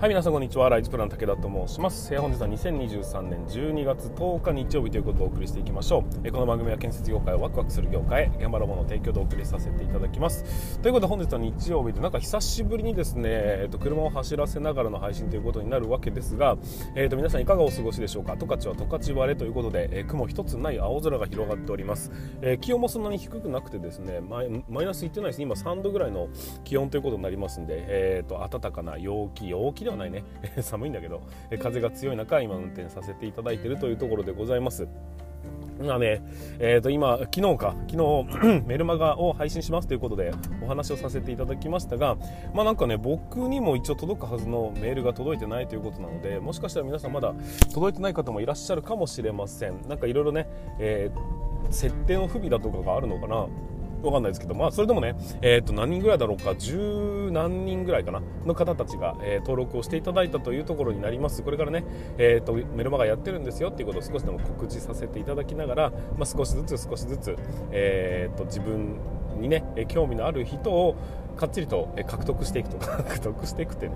はい皆さんこんにちは。ライズプラン武田と申します、本日は2023年12月10日日曜日ということでお送りしていきましょう、この番組は建設業界をワクワクする業界現場のもの提供でお送りさせていただきます。ということで本日は日曜日でなんか久しぶりにですね、えーと、車を走らせながらの配信ということになるわけですが、えーと、皆さんいかがお過ごしでしょうか。十勝は十勝晴れということで、えー、雲一つない青空が広がっております、えー、気温もそんなに低くなくてですねマイナスいってないですね。今3度ぐらいの気温ということになりますんで、えーと暖かな陽気陽気ではないね 寒いんだけど風が強い中今運転させていただいているというところでございますまあね、えー、と今、昨日か、昨日 メルマガを配信しますということでお話をさせていただきましたが、まあなんかね、僕にも一応届くはずのメールが届いてないということなので、もしかしたら皆さんまだ届いてない方もいらっしゃるかもしれません。なんかいろいろね、えー、設定の不備だとかがあるのかな。わかんないですけど、まあ、それでもね、えっ、ー、と、何人ぐらいだろうか、十何人ぐらいかな、の方たちが、えー、登録をしていただいたというところになります。これからね、えっ、ー、と、メルマガやってるんですよっていうことを少しでも告知させていただきながら、まあ、少しずつ少しずつ、えっ、と、自分にね、興味のある人を、かっちりと獲得していくと。獲得していくってね。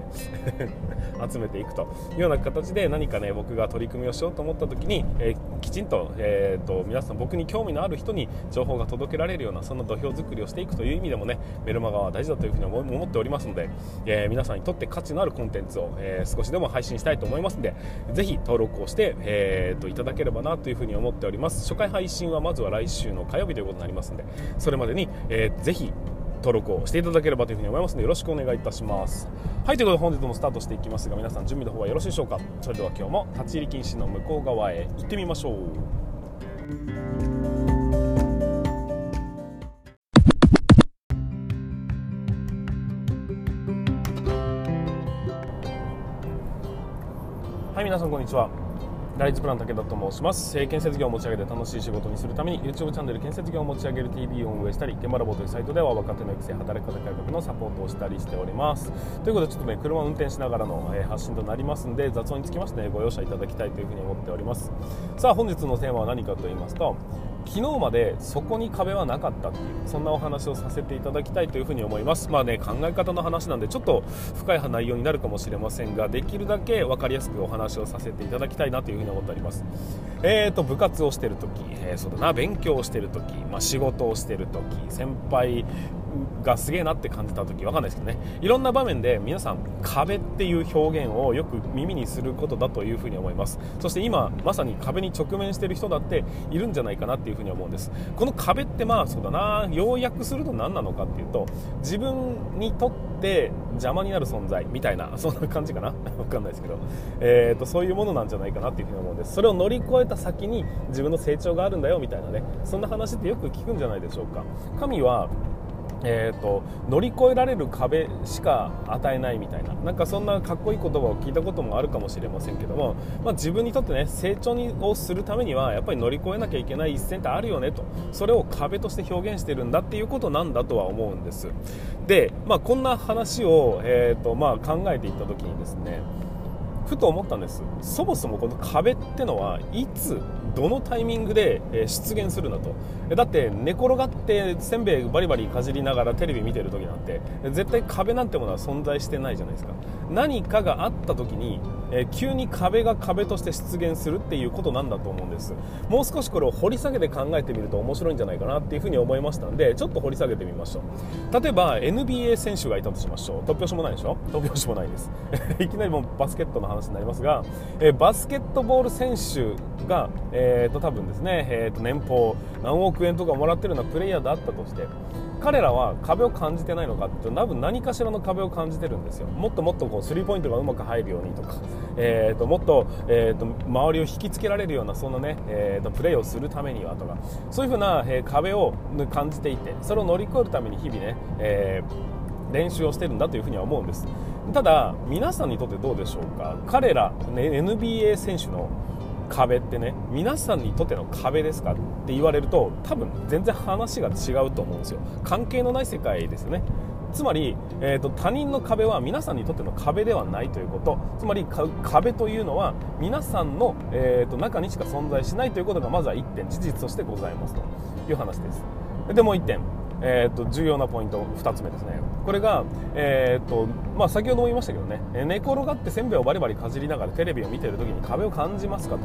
集めていくというような形で何かね僕が取り組みをしようと思った時に、えー、きちんと,、えーと、皆さん僕に興味のある人に情報が届けられるようなそんな土俵作りをしていくという意味でもねメルマガは大事だというふうに思っておりますので、えー、皆さんにとって価値のあるコンテンツを、えー、少しでも配信したいと思いますのでぜひ登録をして、えーと、といただければなというふうに思っております。初回配信はまずは来週の火曜日ということになりますのでそれまでに、えー、ぜひ登録をしていただければというふうに思いますのでよろしくお願いいたします。はいということで本日もスタートしていきますが皆さん準備の方はよろしいでしょうか？それでは今日も立ち入り禁止の向こう側へ行ってみましょう。はい皆さんこんにちは。ライズプラン武田と申します、えー、建設業を持ち上げて楽しい仕事にするために YouTube チャンネル建設業を持ち上げる TV を運営したり現場ラボというサイトでは若手の育成働き方改革のサポートをしたりしております。ということでちょっとね車を運転しながらの、え、発信となりますんで雑音につきまして、ね、ご容赦いただきたいというふうに思っております。さあ本日のテーマは何かと言いますと昨日までそこに壁はなかったっていうそんなお話をさせていただきたいというふに思います。まあね考え方の話なんでちょっと深い内容になるかもしれませんができるだけ分かりやすくお話をさせていただきたいなというふうに思っております。えーと部活をしてる時、えー、そうだな勉強をしてる時、まあ、仕事をしてる時先輩がすげえなって感じた時わかんないですけどね。いろんな場面で皆さん壁っていう表現をよく耳にすることだというふうに思います。そして今まさに壁に直面している人だっているんじゃないかなっていうふうに思うんです。この壁ってまあそうだな。要約すると何なのかっていうと自分にとって邪魔になる存在みたいなそんな感じかな。わかんないですけど、えーと、そういうものなんじゃないかなっていうふうに思うんです。それを乗り越えた先に自分の成長があるんだよみたいなね。そんな話ってよく聞くんじゃないでしょうか。神はえーと、乗り越えられる壁しか与えないみたいな。なんかそんなかっこいい言葉を聞いたこともあるかもしれませんけども、まあ、自分にとってね成長をするためにはやっぱり乗り越えなきゃいけない一線ってあるよねと。それを壁として表現してるんだっていうことなんだとは思うんです。で、まあ、こんな話を、えーとまあ、考えていった時にですねふと思ったんです。そもそもこの壁ってのはいつどのタイミングで出現するんだとだって寝転がってせんべいバリバリかじりながらテレビ見てる時なんて絶対壁なんてものは存在してないじゃないですか。何かがあった時に、急に壁が壁として出現するっていうことなんだと思うんです。もう少しこれを掘り下げて考えてみると面白いんじゃないかなっていうふうに思いましたんでちょっと掘り下げてみましょう。例えば NBA 選手がいたとしましょう。突拍子もないでしょ？突拍子もないです。いきなりもうバスケットの話になりますが、えバスケットボール選手が、えー、と多分ですね、えー、と年俸何億円とかもらってるようなプレイヤーであったとして彼らは壁を感じてないのかって多分何かしらの壁を感じてるんですよ。もっともっとこうスリーポイントがうまく入るようにとか、えー、ともっと,、えー、と周りを引きつけられるようなそんなね、えー、とプレーをするためにはとかそういうふうな、えー、壁を感じていてそれを乗り越えるために日々ね、えー、練習をしてるんだというふには思うんです。ただ皆さんにとってどうでしょうか？彼ら、ね、NBA 選手の壁ってね皆さんにとっての壁ですか？って言われると多分全然話が違うと思うんですよ。関係のない世界ですよね。つまり、えーと、他人の壁は皆さんにとっての壁ではないということ。つまり壁というのは皆さんの、えーと、中にしか存在しないということがまずは1点事実としてございますという話です。でもう1点。えーと、重要なポイント2つ目ですね。これが、えーとまあ、先ほども言いましたけどね。寝転がってせんべいをバリバリかじりながらテレビを見てる時に壁を感じますかと、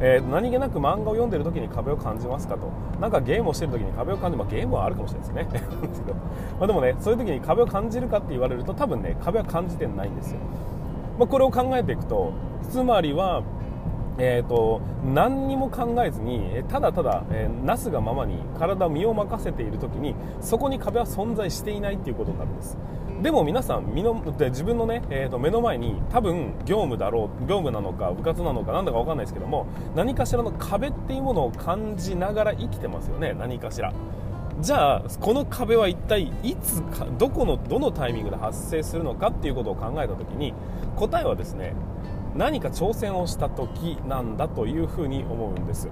えー、何気なく漫画を読んでる時に壁を感じますかと。なんかゲームをしてる時に壁を感じまあ、ゲームはあるかもしれないですね。までもねそういう時に壁を感じるかって言われると多分ね壁は感じてないんですよ、まあ、これを考えていくとつまりはえーと、何にも考えずにただただ、えー、なすがままに体を身を任せている時にそこに壁は存在していないっていうことになるんです。でも皆さん身の自分のね、えーと、目の前に多分業務だろう業務なのか部活なのか何だか分かんないですけども何かしらの壁っていうものを感じながら生きてますよね何かしら。じゃあこの壁は一体いつかどこのどのタイミングで発生するのかっていうことを考えた時に答えはですね何か挑戦をした時なんだというふうに思うんです。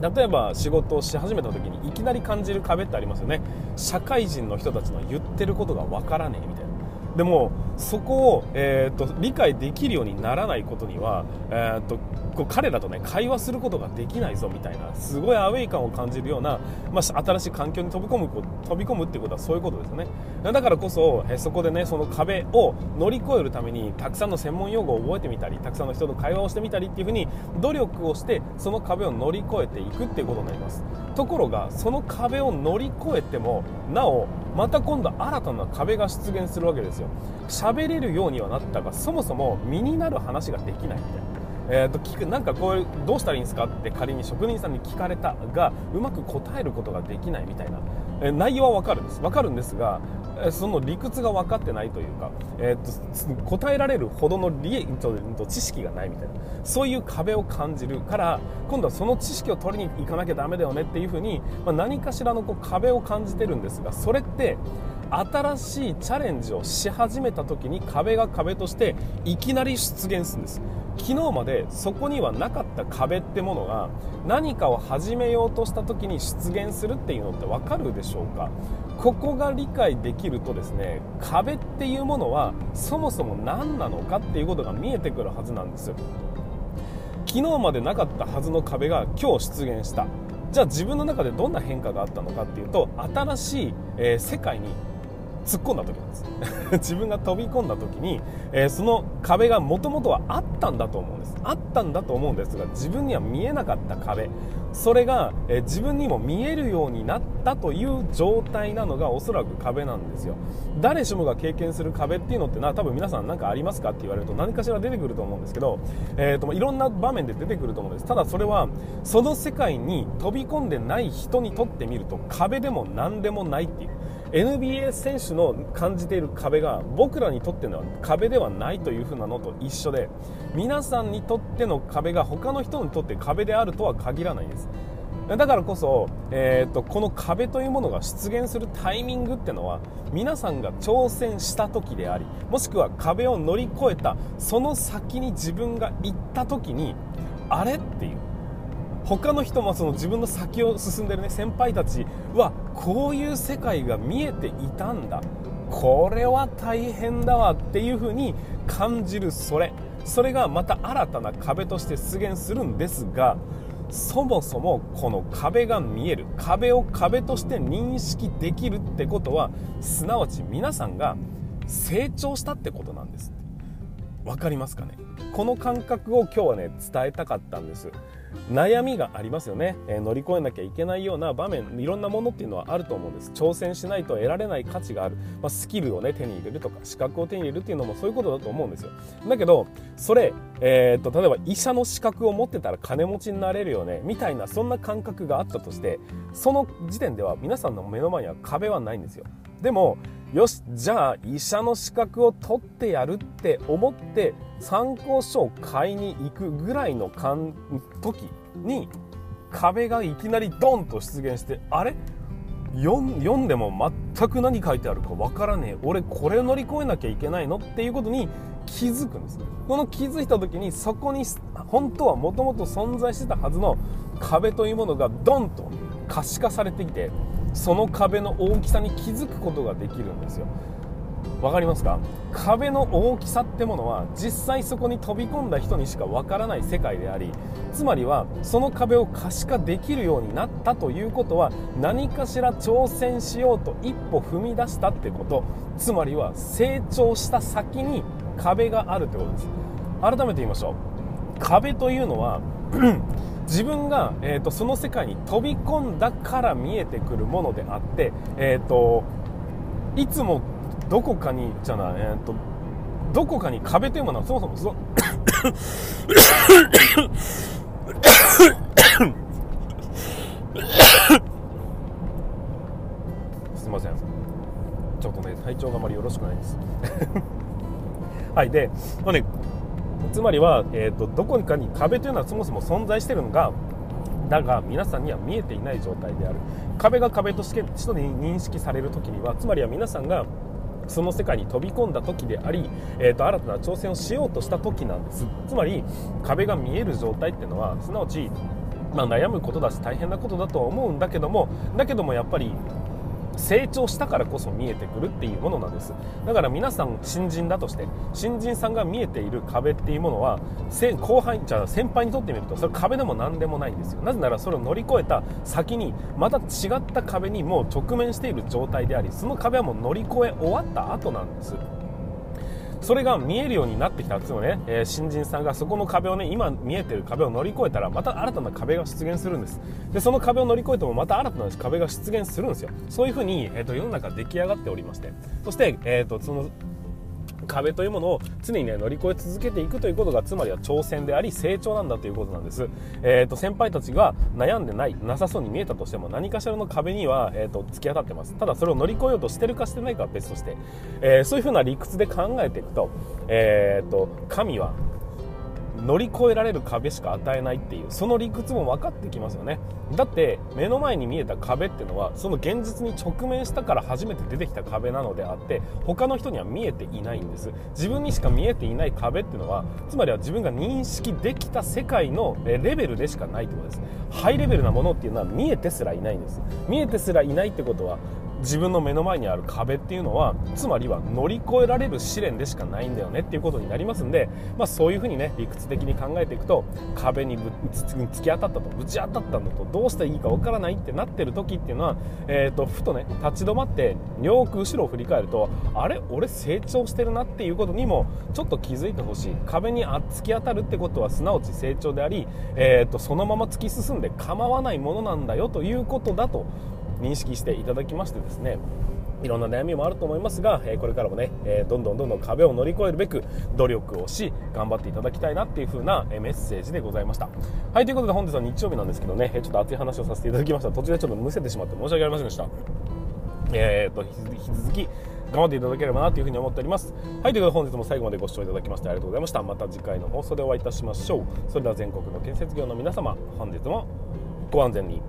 例えば仕事をし始めた時にいきなり感じる壁ってありますよね。社会人の人たちの言ってることがわからねえみたいな。でもそこを、えーと、理解できるようにならないことには、えーと、こう彼らとね会話することができないぞみたいなすごいアウェイ感を感じるような、まあ、新しい環境に飛び込む飛び込むっていうことはそういうことですよね。だからこそ、え、そこでねその壁を乗り越えるためにたくさんの専門用語を覚えてみたりたくさんの人と会話をしてみたりっていうふうに努力をしてその壁を乗り越えていくっていうことになります。ところがその壁を乗り越えてもなおまた今度新たな壁が出現するわけですよ。喋れるようにはなったがそもそも身になる話ができないみたいな。えーと、聞くなんかこうどうしたらいいんですかって仮に職人さんに聞かれたがうまく答えることができないみたいな、えー、内容は分かるんです。分かるんですがその理屈が分かってないというか、えーと、答えられるほどの理と知識がないみたいなそういう壁を感じるから今度はその知識を取りに行かなきゃダメだよねっていうふうに、まあ、何かしらのこう壁を感じてるんですがそれって新しいチャレンジをし始めた時に壁が壁としていきなり出現するんです。昨日までそこにはなかった壁ってものが何かを始めようとした時に出現するっていうのって分かるでしょうか？ここが理解できるとですね壁っていうものはそもそも何なのかっていうことが見えてくるはずなんです昨日までなかったはずの壁が今日出現した。じゃあ自分の中でどんな変化があったのかっていうと新しい、えー、世界に突っ込んだ時なんです。自分が飛び込んだ時に、えー、その壁がもともとはあったんだと思うんです。あったんだと思うんですが自分には見えなかった壁。それが、えー、自分にも見えるようになったという状態なのがおそらく壁なんですよ。誰しもが経験する壁っていうのってな多分皆さん何かありますかって言われると何かしら出てくると思うんですけど、えーと、いろんな場面で出てくると思うんです。ただそれはその世界に飛び込んでない人にとってみると壁でも何でもないっていう。NBA 選手の感じている壁が僕らにとっての壁ではないという風なのと一緒で皆さんにとっての壁が他の人にとって壁であるとは限らないです。だからこそ、えーと、この壁というものが出現するタイミングってのは皆さんが挑戦した時でありもしくは壁を乗り越えたその先に自分が行った時にあれっていう。他の人もその自分の先を進んでるね先輩たちはこういう世界が見えていたんだ。これは大変だわっていう風に感じるそれ。それがまた新たな壁として出現するんですがそもそもこの壁が見える。壁を壁として認識できるってことはすなわち皆さんが成長したってことなんです分かりますかね？この感覚を今日はね伝えたかったんです。悩みがありますよね、えー、乗り越えなきゃいけないような場面いろんなものっていうのはあると思うんです。挑戦しないと得られない価値がある、まあ、スキルをね手に入れるとか資格を手に入れるっていうのもそういうことだと思うんですよ。だけどそれ、えー、っと例えば医者の資格を持ってたら金持ちになれるよねみたいなそんな感覚があったとしてその時点では皆さんの目の前には壁はないんですよ。でもよしじゃあ医者の資格を取ってやるって思って参考書を買いに行くぐらいの時に壁がいきなりドンと出現してあれ？読んでも全く何書いてあるかわからねえ。俺これを乗り越えなきゃいけないの？っていうことに気づくんですこの気づいた時にそこに本当はもともと存在してたはずの壁というものがドンと可視化されてきてその壁の大きさに気づくことができるんですよ。分かりますか？壁の大きさってものは実際そこに飛び込んだ人にしか分からない世界でありつまりはその壁を可視化できるようになったということは何かしら挑戦しようと一歩踏み出したってこと。つまりは成長した先に壁があるってことです。改めて言いましょう。壁というのは自分が、えーと、その世界に飛び込んだから見えてくるものであって、えーと、いつもどこかにじゃない、えーと、どこかに壁というものはそもそもそ すいません。ちょっとね体調があまりよろしくないです。はいで、まあね、つまりは、えーと、どこかに壁というのはそもそも存在しているのがだが皆さんには見えていない状態である。壁が壁として人に認識される時にはつまりは皆さんがその世界に飛び込んだ時であり、えーと、新たな挑戦をしようとした時なんです。つまり壁が見える状態っていうのはすなわち、まあ、悩むことだし大変なことだとは思うんだけどもだけどもやっぱり成長したからこそ見えてくるっていうものなんです。だから皆さん新人だとして新人さんが見えている壁っていうものは後輩じゃ先輩にとってみるとそれ壁でも何でもないんですよ。なぜならそれを乗り越えた先にまた違った壁にもう直面している状態でありその壁はもう乗り越え終わった後なんです。それが見えるようになってきたんですよね、えー、新人さんがそこの壁をね今見えてる壁を乗り越えたらまた新たな壁が出現するんです。でその壁を乗り越えてもまた新たな壁が出現するんですよ。そういうふうに、えーと、世の中出来上がっておりまして。そして、えーとその壁というものを常に、ね、乗り越え続けていくということがつまりは挑戦であり成長なんだということなんです、えーと、先輩たちが悩んでないなさそうに見えたとしても何かしらの壁には、えーと、突き当たってます。ただそれを乗り越えようとしてるかしてないかは別として、えー、そういうふうな理屈で考えていくと,、えーと神は乗り越えられる壁しか与えないっていうその理屈も分かってきますよね。だって目の前に見えた壁っていうのはその現実に直面したから初めて出てきた壁なのであって他の人には見えていないんです。自分にしか見えていない壁っていうのはつまりは自分が認識できた世界のレベルでしかないってことです。ハイレベルなものっていうのは見えてすらいないんです。見えてすらいないってことは自分の目の前にある壁っていうのはつまりは乗り越えられる試練でしかないんだよねっていうことになりますんで、まあ、そういうふうにね理屈的に考えていくと壁にぶ突き当たったとぶち当たったんだとどうしていいかわからないってなってる時っていうのは、えーと、ふとね立ち止まってよく後ろを振り返るとあれ俺成長してるなっていうことにもちょっと気づいてほしい。壁に突き当たるってことはすなわち成長であり、えーとそのまま突き進んで構わないものなんだよということだと認識していただきましてですねいろんな悩みもあると思いますが、えこれからもね、えどんどんどんどん壁を乗り越えるべく努力をし頑張っていただきたいなっていう風なメッセージでございました。はいということで本日は日曜日なんですけどねちょっと熱い話をさせていただきました。途中でちょっとむせてしまって申し訳ありませんでした。えーと、引き続き頑張っていただければなというふうに思っております。はいということで本日も最後までご視聴いただきましてありがとうございました。また次回の放送でお会いいたしましょう。それでは全国の建設業の皆様本日もご安全に。